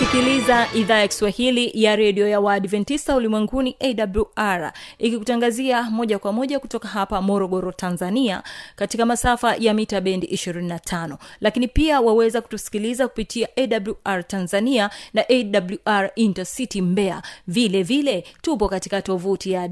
unasikiliza idhaa ya kiswahili ya redio ya waadventista ulimwenguni awr ikikutangazia moja kwa moja kutoka hapa morogoro tanzania katika masafa ya mita bendi 25 lakini pia waweza kutusikiliza kupitia awr tanzania na awr intercity mbea vile vile tupo katika tovuti ya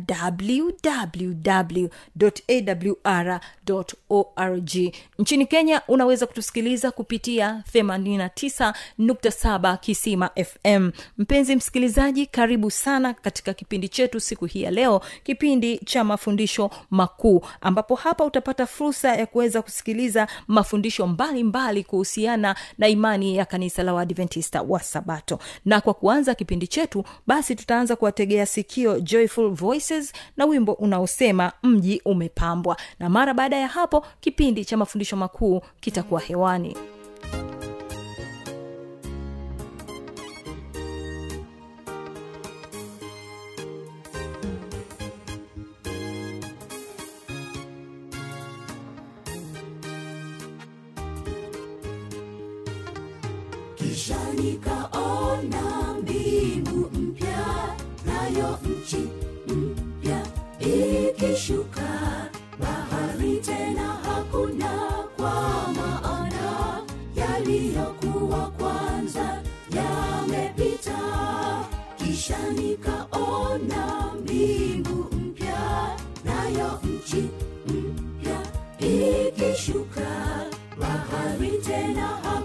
www.awr.org nchini kenya unaweza kutusikiliza kupitia 89.7 kisima fm mpenzi msikilizaji karibu sana katika kipindi chetu siku hii ya leo kipindi cha mafundisho makuu ambapo hapa utapata fursa ya kuweza kusikiliza mafundisho mbalimbali kuhusiana na imani ya kanisa la waadventista wa sabato. Na kwa kuanza kipindi chetu basi tutaanza kuwategea sikio joyful voices na wimbo unaosema mji umepambwa. Na mara baada ya hapo kipindi cha mafundisho makuu kitakuwa hewani. kisha ikishuka bahari tena hakuna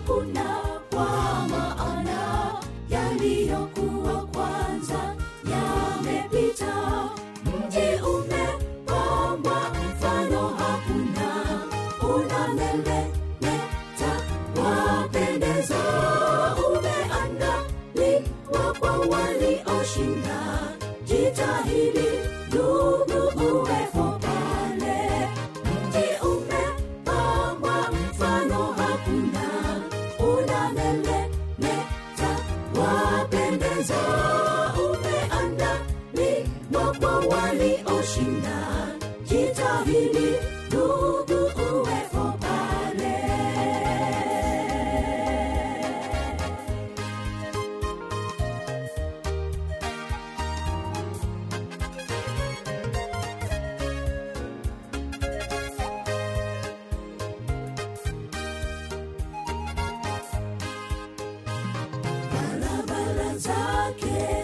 again.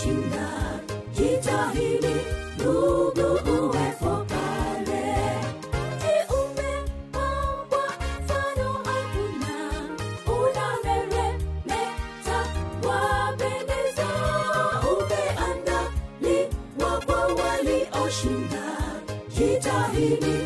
Walioshinda jitahidi ndugu uwepo pale mji umepambwa? Mfano hakuna. Unameremeta wapendeza. Umeandaliwa kwa walioshinda. Jitahidi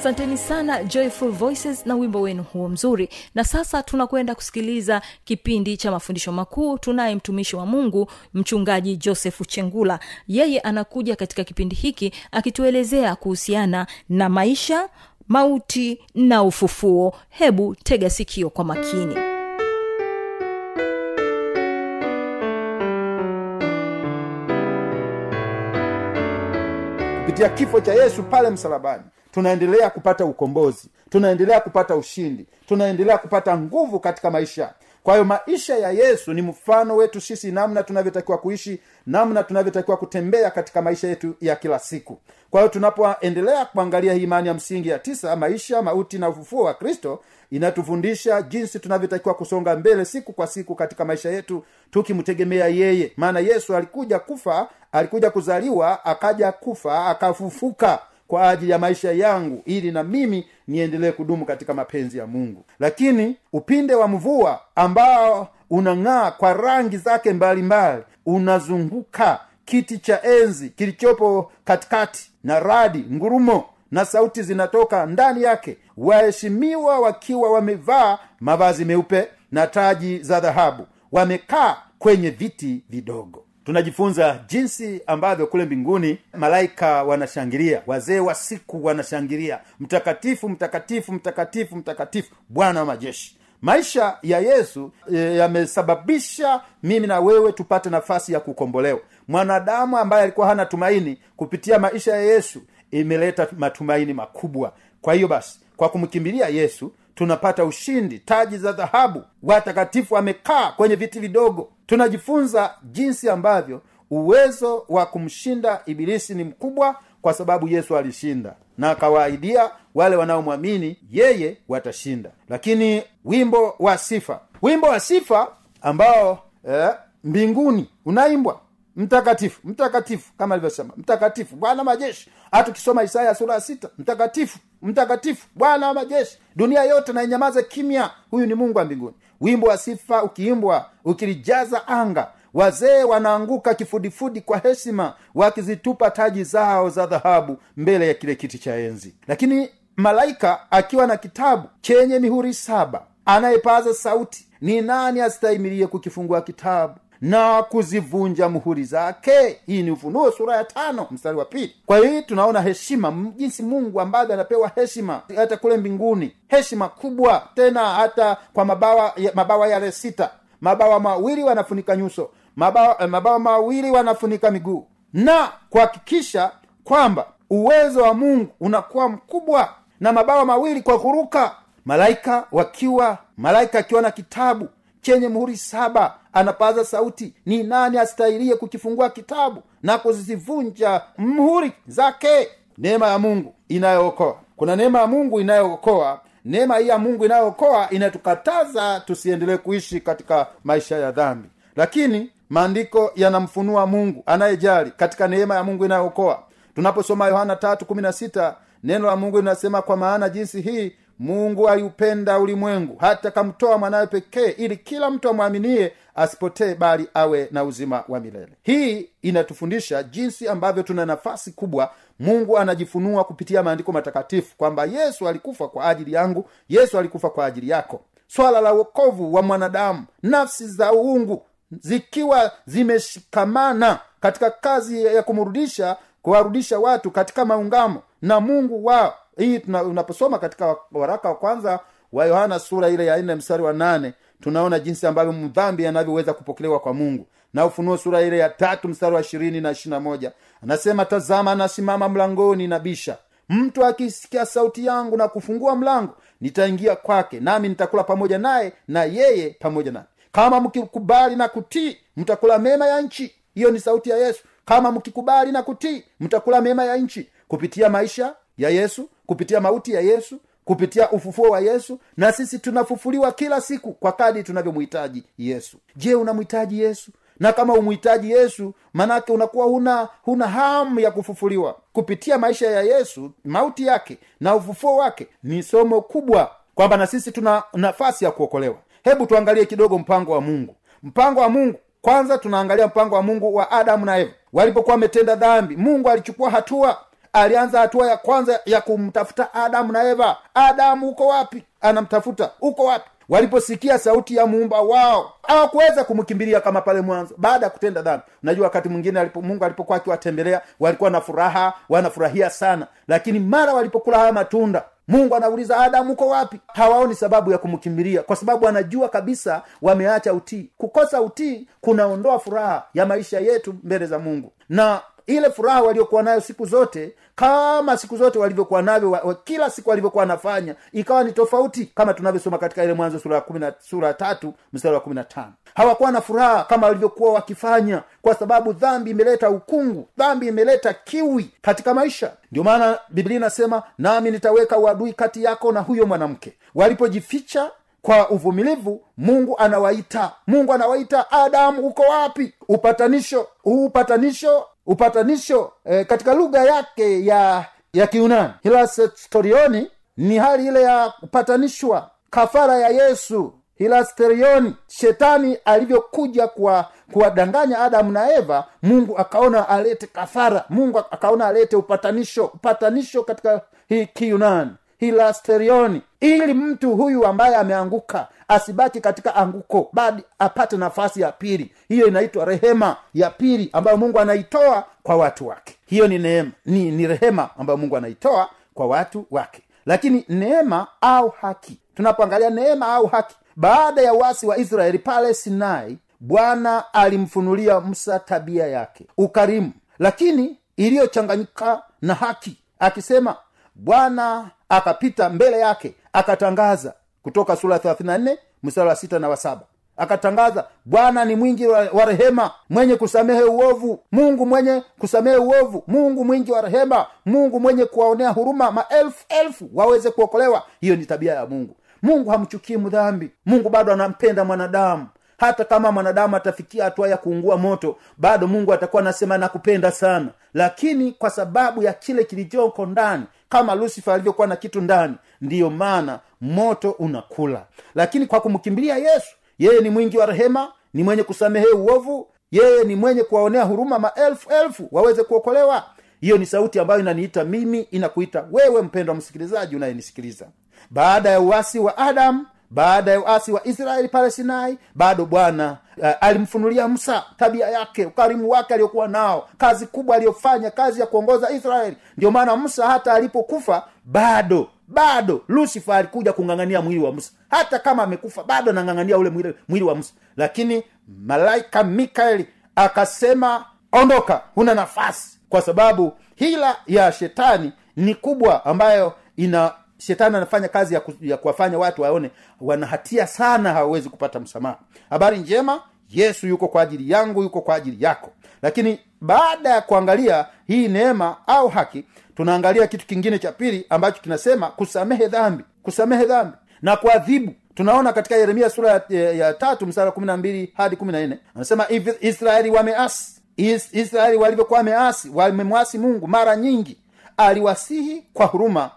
asanteni sana joyful voices na wimbo wenu huo mzuri. Na sasa tunakwenda kusikiliza kipindi cha mafundisho makuu. Tunaye mtumishi wa mungu mchungaji josefu chengula yeye anakuja katika kipindi hiki akituelezea kuhusiana na maisha mauti na ufufuo. Hebu tega sikio kwa makini. Kupitia kifo cha yesu pale msalabani tunaendelea kupata ukombozi tunaendelea kupata ushindi tunaendelea kupata nguvu katika maisha. Kwa hiyo maisha ya yesu ni mfano wetu sisi namna tunavyotakiwa kuishi namna tunavyotakiwa kutembea katika maisha yetu ya kila siku. Kwa hiyo tunapoendelea kuangalia hii imani ya msingi ya tisa maisha mauti na ufufuo wa kristo inatufundisha jinsi tunavyotakiwa kusonga mbele siku kwa siku katika maisha yetu tukimtegemea yeye. Maana yesu alikuja kufa alikuja kuzaliwa akaja kufa akafufuka kwa ajili ya maisha yangu ili na mimi niendelee kudumu katika mapenzi ya mungu. Lakini upinde wa mvua ambao unang'aa kwa rangi zake mbalimbali unazunguka kiti cha enzi kilichopo katikati na radi ngurumo na sauti zinatoka ndani yake waheshimiwa wakiwa wamevaa mavazi meupe na taji za dhahabu wamekaa kwenye viti vidogo tunajifunza jinsi ambavyo kule mbinguni malaika wanashangilia wazee wa siku wanashangilia. Mtakatifu mtakatifu mtakatifu mtakatifu bwana wa majeshi. Maisha ya yesu e, yamesababisha mimi na wewe tupate nafasi ya kukombolewa. Mwanadamu ambaye alikuwa hana tumaini kupitia maisha ya yesu imeleta matumaini makubwa. Kwa hiyo basi kwa kumkimbilia yesu tunapata ushindi taji za dhahabu. Watakatifu wamekaa kwenye viti vidogo. Tunajifunza jinsi ambavyo uwezo wa kumshinda ibilisi ni mkubwa kwa sababu yesu alishinda. Na akawaahidia wale wanaomwamini yeye watashinda. Lakini wimbo wa sifa. Wimbo wa sifa ambao eh, mbinguni unaimbwa mtakatifu mtakatifu kama alivyosema. Mtakatifu bwana majeshi. Hata ukisoma isaya sura ya sita. Mtakatifu mtakatifu bwana wa majeshi. Dunia yote na kimya. Huyu ni mungu wa mbinguni. Wimbo wa sifa ukiimbwa ukilijaza anga wazee wanaanguka kifudifudi kwa heshima wakizitupa taji zao za dhahabu mbele ya kile kiti cha enzi. Lakini malaika akiwa na kitabu chenye mihuri saba anayepaza sauti ni nani astahimilie kukifungua kitabu na kuzivunja muhuri zake. Hii ni ufunuo sura ya tano mstari wa pili. Kwa hii tunaona heshima jinsi mungu ambavyo anapewa heshima hata kule mbinguni. Heshima kubwa tena hata kwa mabawa mabawa yale sita. Mabawa mawili wanafunika nyuso. Mabawa, eh, mabawa mawili wanafunika miguu. Na kuhakikisha kwamba uwezo wa mungu unakuwa mkubwa. Na mabawa mawili kwa kuruka. Malaika wakiwa malaika akiwa na kitabu chenye muhuri saba anapaza sauti ni nani astahilie kukifungua kitabu na kuzivunja mhuri zake? Neema ya mungu inayookoa. Kuna neema ya mungu inayookoa. Neema hii ya mungu inayookoa inatukataza tusiendelee kuishi katika maisha ya dhambi. Lakini maandiko yanamfunua mungu anayejali katika neema ya mungu inayookoa. Tunaposoma yohana tatu kumi na sita neno la mungu linasema kwa maana jinsi hii mungu aliupenda ulimwengu hata kamtoa mwanawe pekee ili kila mtu amwaminie asipotee bali awe na uzima wa milele. Hii inatufundisha jinsi ambavyo tuna nafasi kubwa mungu anajifunua kupitia maandiko matakatifu kwamba yesu alikufa kwa ajili yangu yesu alikufa kwa ajili yako. Swala la uokovu wa mwanadamu nafsi za uungu zikiwa zimeshikamana katika kazi ya kumrudisha kuwarudisha watu katika maungamo na mungu wao. Hii unaposoma katika waraka wa kwanza wa yohana sura ile ya nne mstari wa nane tunaona jinsi ambavyo mdhambi anavyoweza kupokelewa kwa mungu. Na ufunuo sura ile ya tatu mstari wa ishirini na ishirina moja anasema tazama anasimama mlangoni na bisha mtu akisikia sauti yangu na kufungua mlango nitaingia kwake nami nitakula pamoja naye na yeye pamoja nami. Kama mkikubali na kutii mtakula mema ya nchi. Hiyo ni sauti ya yesu. Kama mkikubali na kutii mtakula mema ya nchi. Kupitia maisha ya yesu kupitia mauti ya yesu kupitia ufufuo wa yesu na sisi tunafufuliwa kila siku kwa kadi tunavyomhitaji yesu. Je unamhitaji yesu? Na kama umhitaji yesu manake unakuwa huna huna hamu ya kufufuliwa. Kupitia maisha ya yesu mauti yake na ufufuo wake ni somo kubwa kwamba na sisi tuna nafasi ya kuokolewa. Hebu tuangalie kidogo mpango wa mungu. Mpango wa mungu kwanza tunaangalia mpango wa mungu wa adamu na eva. Walipokuwa wametenda dhambi mungu alichukua hatua alianza hatua ya kwanza ya kumtafuta adamu na eva. Adamu uko wapi? Anamtafuta. Uko wapi? Waliposikia sauti ya muumba wao hawakuweza kumkimbilia kama pale mwanzo baada ya kutenda dhambi. Unajua wakati mwingine alipo, mungu alipokuwa akiwatembelea walikuwa na furaha wanafurahia sana. Lakini mara walipokula haya matunda mungu anauliza adamu uko wapi? Hawaoni sababu ya kumkimbilia kwa sababu anajua kabisa wameacha utii. Kukosa utii kunaondoa furaha ya maisha yetu mbele za mungu. Na ile furaha waliokuwa nayo siku zote kama siku zote walivyokuwa navyo wa, wa, kila siku walivyokuwa wanafanya ikawa ni tofauti kama tunavyosoma katika ile mwanzo sura ya tatu mstari wa kumi na tano. Hawakuwa na furaha kama walivyokuwa wakifanya kwa sababu dhambi imeleta ukungu dhambi imeleta kiwi katika maisha. Ndio maana biblia inasema nami nitaweka uadui kati yako na huyo mwanamke. Walipojificha kwa uvumilivu mungu anawaita. Mungu anawaita adamu uko wapi? Upatanisho upatanisho upatanisho eh, katika lugha yake ya ya kiunani. Hilasterioni ni hali ile ya kupatanishwa kafara ya yesu. Hilasterioni shetani alivyokuja kuwa kuwadanganya adamu na eva mungu akaona alete kafara. Mungu akaona alete upatanisho upatanisho katika hii kiunani hilasterioni. Ili mtu huyu ambaye ameanguka asibaki katika anguko bali apate nafasi ya pili. Hiyo inaitwa rehema ya pili ambayo mungu anaitoa kwa watu wake. Hiyo ni neema ni, ni rehema ambayo mungu anaitoa kwa watu wake. Lakini neema au haki tunapoangalia neema au haki baada ya wasi wa israeli pale sinai bwana alimfunulia musa tabia yake ukarimu. Lakini iliyochanganyika na haki akisema bwana akapita mbele yake akatangaza. Kutoka sura wa sita na wa akatangaza bwana ni mwingi wa, wa rehema mwenye kusamehe uovu. Mungu mwenye kusamehe uovu mungu mwingi wa rehema mungu mwenye kuwaonea huruma maelfu elfu waweze kuokolewa. Hiyo ni tabia ya mungu. Mungu hamchukii mdhambi. Mungu bado anampenda mwanadamu. Hata kama mwanadamu atafikia hatua ya kuungua moto bado mungu atakuwa anasema nakupenda sana. Lakini kwa sababu ya kile kilichoko ndani kama lusifa alivyokuwa na kitu ndani ndiyo maana moto unakula. Lakini kwa kumkimbilia yesu yeye ni mwingi wa rehema ni mwenye kusamehe uovu yeye ni mwenye kuwaonea huruma maelfu elfu waweze kuokolewa. Hiyo ni sauti ambayo inaniita mimi inakuita wewe mpendwa msikilizaji unayenisikiliza. Baada ya uwasi wa adamu baada ya uasi wa israeli pale sinai bado bwana uh, alimfunulia musa tabia yake ukarimu wake aliokuwa nao kazi kubwa aliyofanya kazi ya kuongoza israeli. Ndio maana musa hata alipokufa bado bado lusifa alikuja kung'ang'ania mwili wa musa. Hata kama amekufa bado anang'ang'ania ule mwili wa musa. Lakini malaika mikaeli akasema ondoka huna nafasi. Kwa sababu hila ya shetani ni kubwa ambayo ina shetani anafanya kazi ya, ku, ya kuwafanya watu waone wanahatia sana hawawezi kupata msamaha. Habari njema yesu yuko kwa ajili yangu yuko kwa ajili yako. Lakini baada ya kuangalia hii neema au haki tunaangalia kitu kingine cha pili ambacho kinasema kusamehe dhambi kusamehe dhambi. Na kuadhibu. Tunaona katika yeremia sura ya, ya, ya tatu msara kumi na mbili hadi kumi na nne anasema "If israeli wameasi Is, israeli walivyokuwa wameasi wamemwasi mungu mara nyingi aliwasihi kwa huruma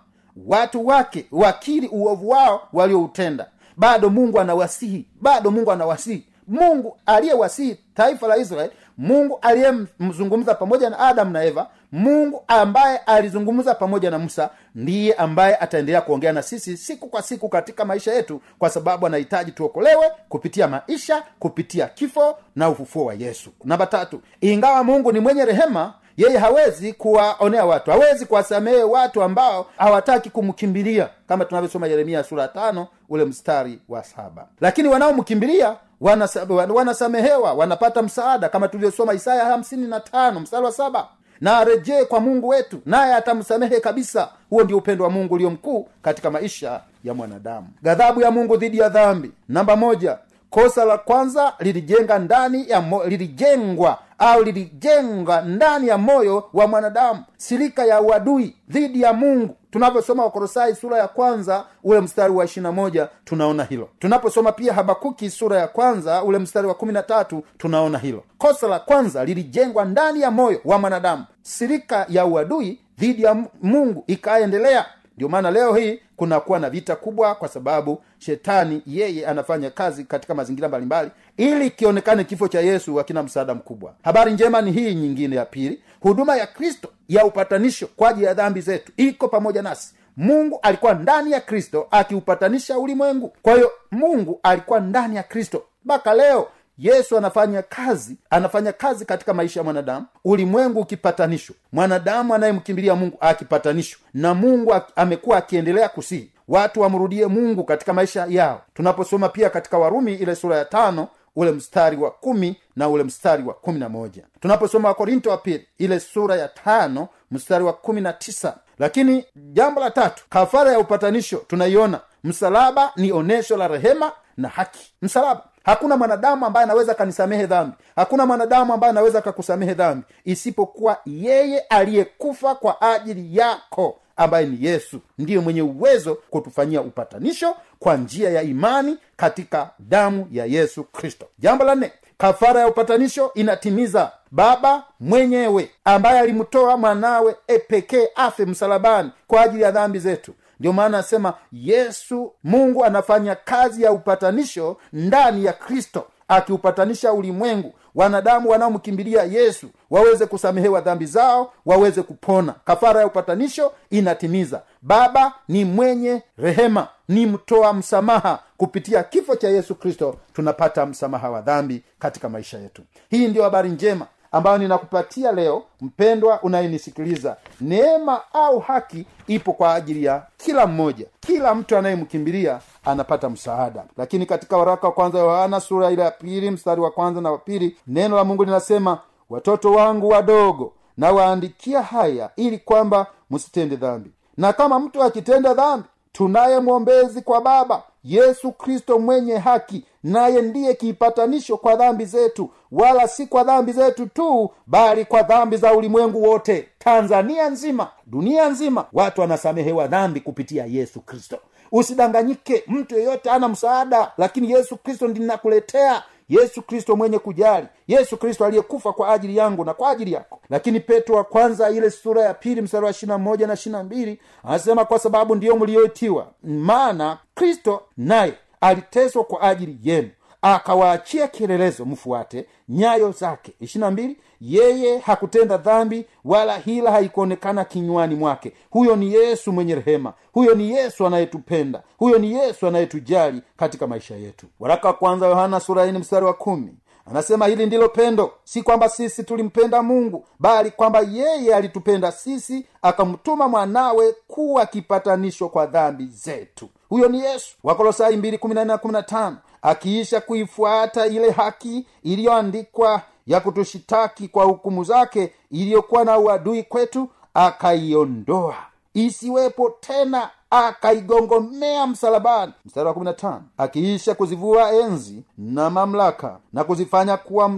watu wake wakili uovu wao walioutenda. Bado mungu anawasihi bado mungu anawasihi. Mungu aliyewasihi taifa la israeli mungu aliyemzungumza pamoja na adamu na eva mungu ambaye alizungumza pamoja na musa ndiye ambaye ataendelea kuongea na sisi siku kwa siku katika maisha yetu kwa sababu anahitaji tuokolewe kupitia maisha kupitia kifo na ufufuo wa yesu. Namba tatu ingawa mungu ni mwenye rehema yeye hawezi kuwaonea watu hawezi kuwasamehe watu ambao hawataki kumkimbilia kama tunavyosoma yeremia sura tano ule mstari wa saba. Lakini wanaomkimbilia wanasa- wanasamehewa wanapata msaada kama tulivyosoma isaya hamsini na tano mstari wa saba. Na arejee kwa mungu wetu naye atamsamehe kabisa. Huo ndio upendo wa mungu ulio mkuu katika maisha ya mwanadamu. Ghadhabu ya mungu dhidi ya dhambi. Namba moja kosa la kwanza lilijenga ndani ya mo, lilijengwa au lilijenga ndani ya moyo wa mwanadamu silika ya uadui dhidi ya mungu. Tunavyosoma wakorosai sura ya kwanza ule mstari wa ishirina moja tunaona hilo. Tunaposoma pia habakuki sura ya kwanza ule mstari wa kumi na tatu tunaona hilo. Kosa la kwanza lilijengwa ndani ya moyo wa mwanadamu. Silika ya uadui dhidi ya mungu ikaendelea. Ndio maana leo hii kunakuwa na vita kubwa kwa sababu shetani yeye anafanya kazi katika mazingira mbalimbali ili kionekane kifo cha yesu akina msaada mkubwa. Habari njema ni hii nyingine ya pili. Huduma ya kristo ya upatanisho kwa ajili ya dhambi zetu iko pamoja nasi. Mungu alikuwa ndani ya kristo akiupatanisha ulimwengu. Kwa hiyo mungu alikuwa ndani ya kristo. Mpaka leo yesu anafanya kazi anafanya kazi katika maisha ya mwanadamu ulimwengu ukipatanishwa mwanadamu anayemkimbilia mungu akipatanishwa na mungu amekuwa akiendelea kusihi. Watu wamrudie mungu katika maisha yao. Tunaposoma pia katika warumi ile sura ya tano ule mstari wa kumi na ule mstari wa kumi na moja. Tunaposoma wakorinto wa pili ile sura ya tano mstari wa kumi na tisa. Lakini jambo la tatu kafara ya upatanisho tunaiona. Msalaba ni onesho la rehema na haki. Msalaba hakuna mwanadamu ambaye anaweza akanisamehe dhambi. Hakuna mwanadamu ambaye anaweza akakusamehe dhambi. Isipokuwa yeye aliyekufa kwa ajili yako ambaye ni yesu ndiye mwenye uwezo kutufanyia upatanisho kwa njia ya imani katika damu ya yesu kristo. Jambo la nne kafara ya upatanisho inatimiza baba mwenyewe ambaye alimtoa mwanawe pekee afe msalabani kwa ajili ya dhambi zetu ndio maana anasema yesu mungu anafanya kazi ya upatanisho ndani ya kristo akiupatanisha ulimwengu. Wanadamu wanaomkimbilia yesu waweze kusamehewa dhambi zao waweze kupona. Kafara ya upatanisho inatimiza. Baba ni mwenye rehema ni mtoa msamaha. Kupitia kifo cha yesu kristo tunapata msamaha wa dhambi katika maisha yetu. Hii ndiyo habari njema ambayo ninakupatia leo mpendwa unayenisikiliza. Neema au haki ipo kwa ajili ya kila mmoja. Kila mtu anayemkimbilia anapata msaada. Lakini katika waraka wa kwanza wa yohana sura ile ya pili mstari wa kwanza na wa pili neno la mungu linasema watoto wangu wadogo nawaandikia haya ili kwamba msitende dhambi. Na kama mtu akitenda dhambi tunaye mwombezi kwa baba yesu kristo mwenye haki naye ndiye kiipatanisho kwa dhambi zetu wala si kwa dhambi zetu tu bali kwa dhambi za ulimwengu wote tanzania nzima dunia nzima. Watu wanasamehewa dhambi kupitia yesu kristo. Usidanganyike mtu yeyote ana msaada lakini yesu kristo ndinakuletea yesu kristo mwenye kujali yesu kristo aliyekufa kwa ajili yangu na kwa ajili yako. Lakini petro wa kwanza ile sura ya pili mstari wa ishirina moja na ishirina mbili anasema kwa sababu ndiyo mliyoitiwa maana kristo naye aliteswa kwa ajili yenu akawaachia kielelezo mfuate nyayo zake. Ishirina mbili yeye hakutenda dhambi wala hila haikuonekana kinywani mwake. Huyo ni yesu mwenye rehema. Huyo ni yesu anayetupenda. Huyo ni yesu anayetujali katika maisha yetu. Waraka wa kwanza yohana sura ine mstari wa kumi. Anasema hili ndilo pendo. Si kwamba sisi tulimpenda mungu bali kwamba yeye alitupenda sisi akamtuma mwanawe kuwa kipatanisho kwa dhambi zetu huyo ni yesu. Wakolosai 2 akiisha kuifuata ile haki iliyoandikwa ya kutushitaki kwa hukumu zake iliyokuwa na uadui kwetu akaiondoa. Isiwepo tena akaigongomea msalabani. Mstari wa 15 akiisha kuzivua enzi na mamlaka na kuzifanya kuwa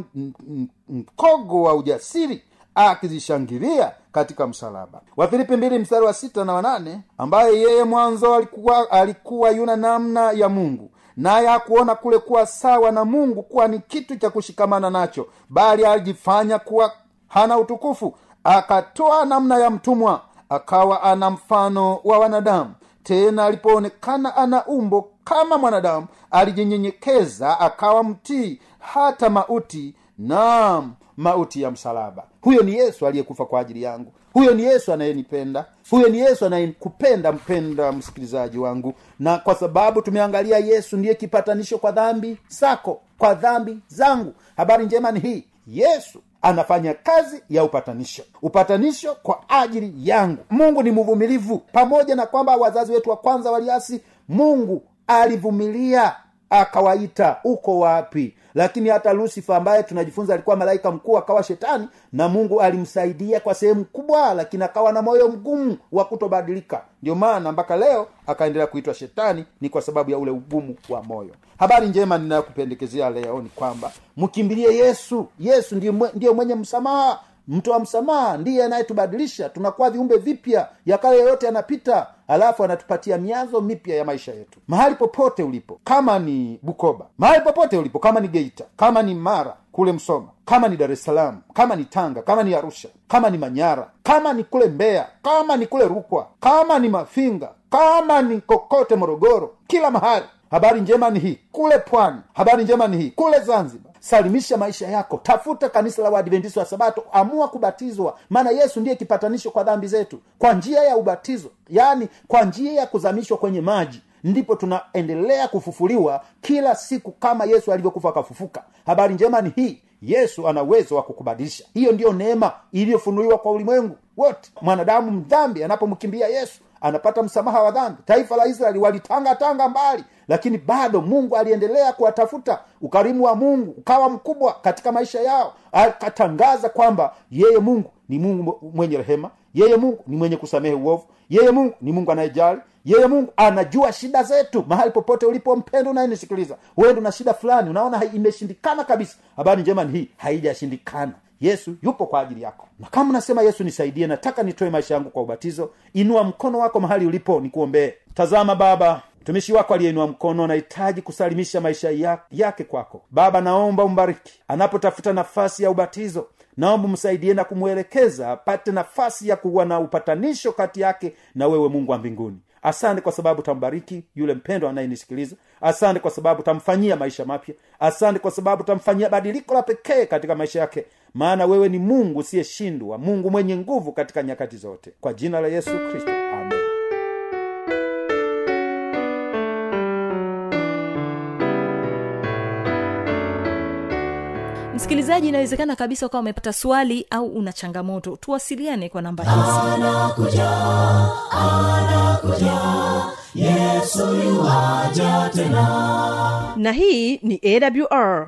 mkogo wa ujasiri akizishangilia katika msalaba. Wafilipi mbili mstari wa sita na wanane ambaye yeye mwanzo alikuwa alikuwa yuna namna ya mungu naye hakuona kule kuwa sawa na mungu kuwa ni kitu cha kushikamana nacho bali alijifanya kuwa hana utukufu akatoa namna ya mtumwa akawa ana mfano wa wanadamu. Tena alipoonekana ana umbo kama mwanadamu alijinyenyekeza akawa mtii hata mauti. Naam mauti ya msalaba. Huyo ni yesu aliyekufa kwa ajili yangu. Huyo ni yesu anayenipenda. Huyo ni yesu anayekupenda mpenda msikilizaji wangu. Na kwa sababu tumeangalia yesu ndiye kipatanisho kwa dhambi zako kwa dhambi zangu. Habari njema ni hii. Yesu anafanya kazi ya upatanisho. Upatanisho kwa ajili yangu. Mungu ni mvumilivu. Pamoja na kwamba wazazi wetu wa kwanza waliasi mungu alivumilia akawaita uko wapi? Lakini hata lusifa ambaye tunajifunza alikuwa malaika mkuu akawa shetani na mungu alimsaidia kwa sehemu kubwa lakini akawa na moyo mgumu wa kutobadilika. Ndio maana mpaka leo akaendelea kuitwa shetani ni kwa sababu ya ule ugumu wa moyo. Habari njema ninayokupendekezea leo ni kwamba mkimbilie yesu. Yesu ndiyo, mwe- mwenye msamaha mtu wa msamaha ndiye anayetubadilisha. Tunakuwa viumbe vipya yakale yoyote yote yanapita alafu anatupatia mianzo mipya ya maisha yetu mahali popote ulipo kama ni bukoba mahali popote ulipo kama ni geita kama ni mara kule msoma kama ni dar es salaam kama ni tanga kama ni arusha kama ni manyara kama ni kule mbeya kama ni kule rukwa kama ni mafinga kama ni kokote morogoro kila mahali habari njema ni hii kule pwani. Habari njema ni hii kule zanzibar. Salimisha maisha yako tafuta kanisa la waadventisi wa sabato amua kubatizwa maana yesu ndiye kipatanisho kwa dhambi zetu. Kwa njia ya ubatizo yaani kwa njia ya kuzamishwa kwenye maji ndipo tunaendelea kufufuliwa kila siku kama yesu alivyokufa akafufuka. Habari njema ni hii yesu ana uwezo wa kukubadilisha. Hiyo ndiyo neema iliyofunuliwa kwa ulimwengu wote. Mwanadamu mdhambi anapomkimbia yesu anapata msamaha wa dhambi. Taifa la israeli walitangatanga mbali lakini bado mungu aliendelea kuwatafuta ukarimu wa mungu ukawa mkubwa katika maisha yao akatangaza kwamba yeye mungu ni mungu mwenye rehema yeye mungu ni mwenye kusamehe uovu yeye mungu ni mungu anayejali yeye mungu anajua shida zetu mahali popote ulipo mpendo unayenisikiliza huenda na shida fulani unaona imeshindikana kabisa. Habari njema ni hii haijashindikana. Yesu yupo kwa ajili yako. Na kama unasema yesu nisaidie nataka nitoe maisha yangu kwa ubatizo inua mkono wako mahali ulipo nikuombee. Tazama baba mtumishi wako aliyeinua mkono anahitaji kusalimisha maisha yake kwako. Baba naomba umbariki. Anapotafuta nafasi ya ubatizo naomba msaidie na kumwelekeza apate nafasi ya kuwa na upatanisho kati yake na wewe mungu wa mbinguni. Asante kwa sababu tambariki yule mpendo anayenisikiliza. Asante kwa sababu tamfanyia maisha mapya. Asante kwa sababu tamfanyia badiliko la pekee katika maisha yake. Maana wewe ni mungu usiyeshindwa mungu mwenye nguvu katika nyakati zote. Kwa jina la yesu kristo amen msikilizaji inawezekana kabisa ukawa umepata swali au una changamoto. Tuwasiliane kwa namba hizi. Na hii ni awr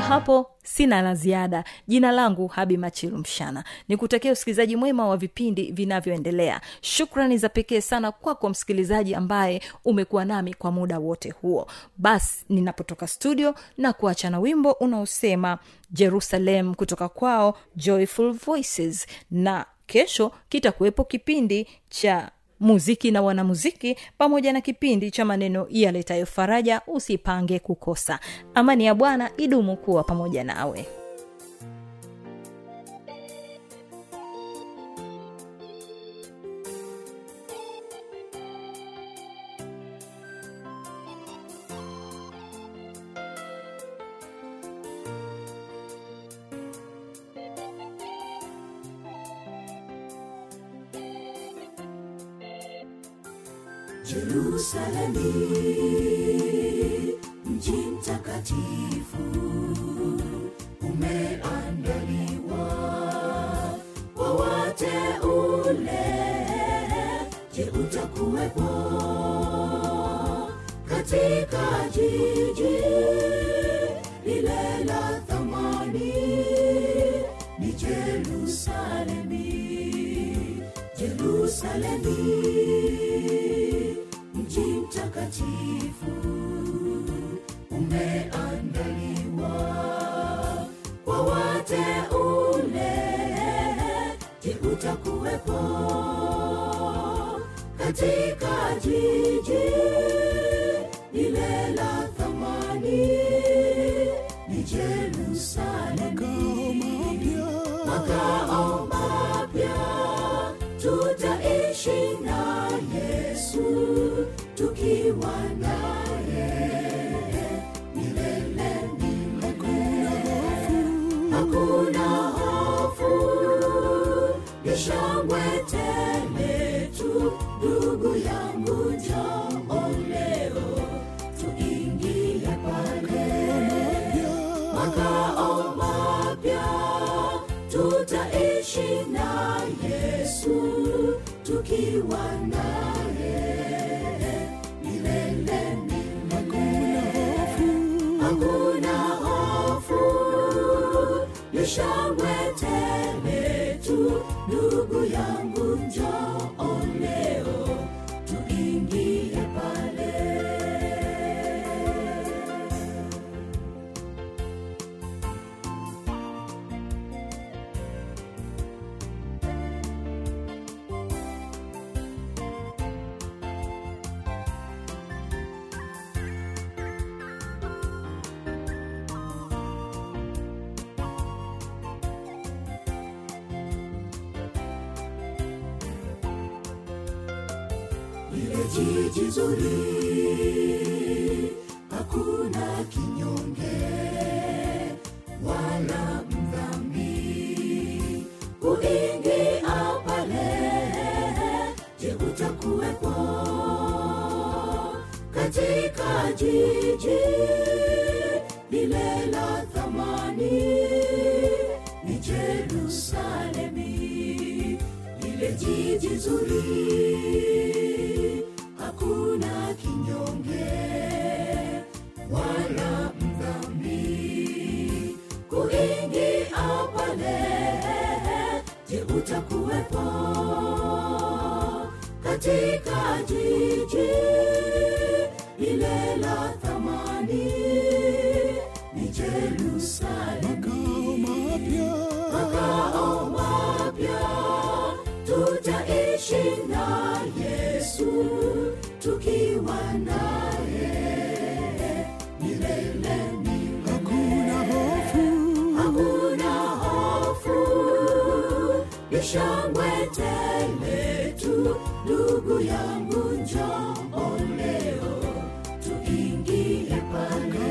kufikia hapo sina la ziada. Jina langu habi machilu mshana. Ni kutakia usikilizaji mwema wa vipindi vinavyoendelea. Shukrani za pekee sana kwako kwa msikilizaji ambaye umekuwa nami kwa muda wote huo. Basi ninapotoka studio na kuacha na wimbo unaosema jerusalem kutoka kwao joyful voices. Na kesho kitakuwepo kipindi cha muziki na wanamuziki pamoja na kipindi cha maneno yaletayo faraja usipange kukosa. Amani ya bwana idumu kuwa pamoja nawe Yerusalemi, mji mtakatifu, umeandaliwa kwa wateule. Je, utakuwepo katika jiji lile la thamani? Ni Jerusalemi, Jerusalemi utakuwepo katika jiji shangwe tele tu, ndugu yangu njoo leo tuingie pale. Makao mapya tutaishi na yesu tukiwa naye milele milele. Hofu. Ni shangwe tele mdhambi kuingia pale je utakuwepo? Katika jiji lile la thamani ni jerusalemi lile jiji zuri hakuna kinyonge je utakuwepo katika jiji lile la thamani ni makao mapya. Tutaishi na yesu tukiwa naye ni shangwe tele tu ndugu yangu njoo leo tuingie pale.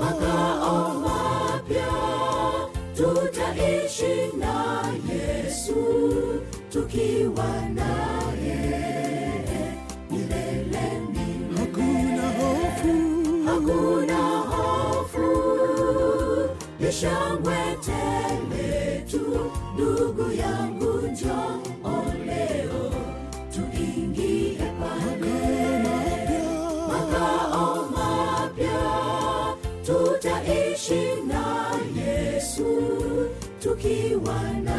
Makao mapya tutaishi na yesu tukiwa naye milele milele. Hakuna hofu ni shangwe my name.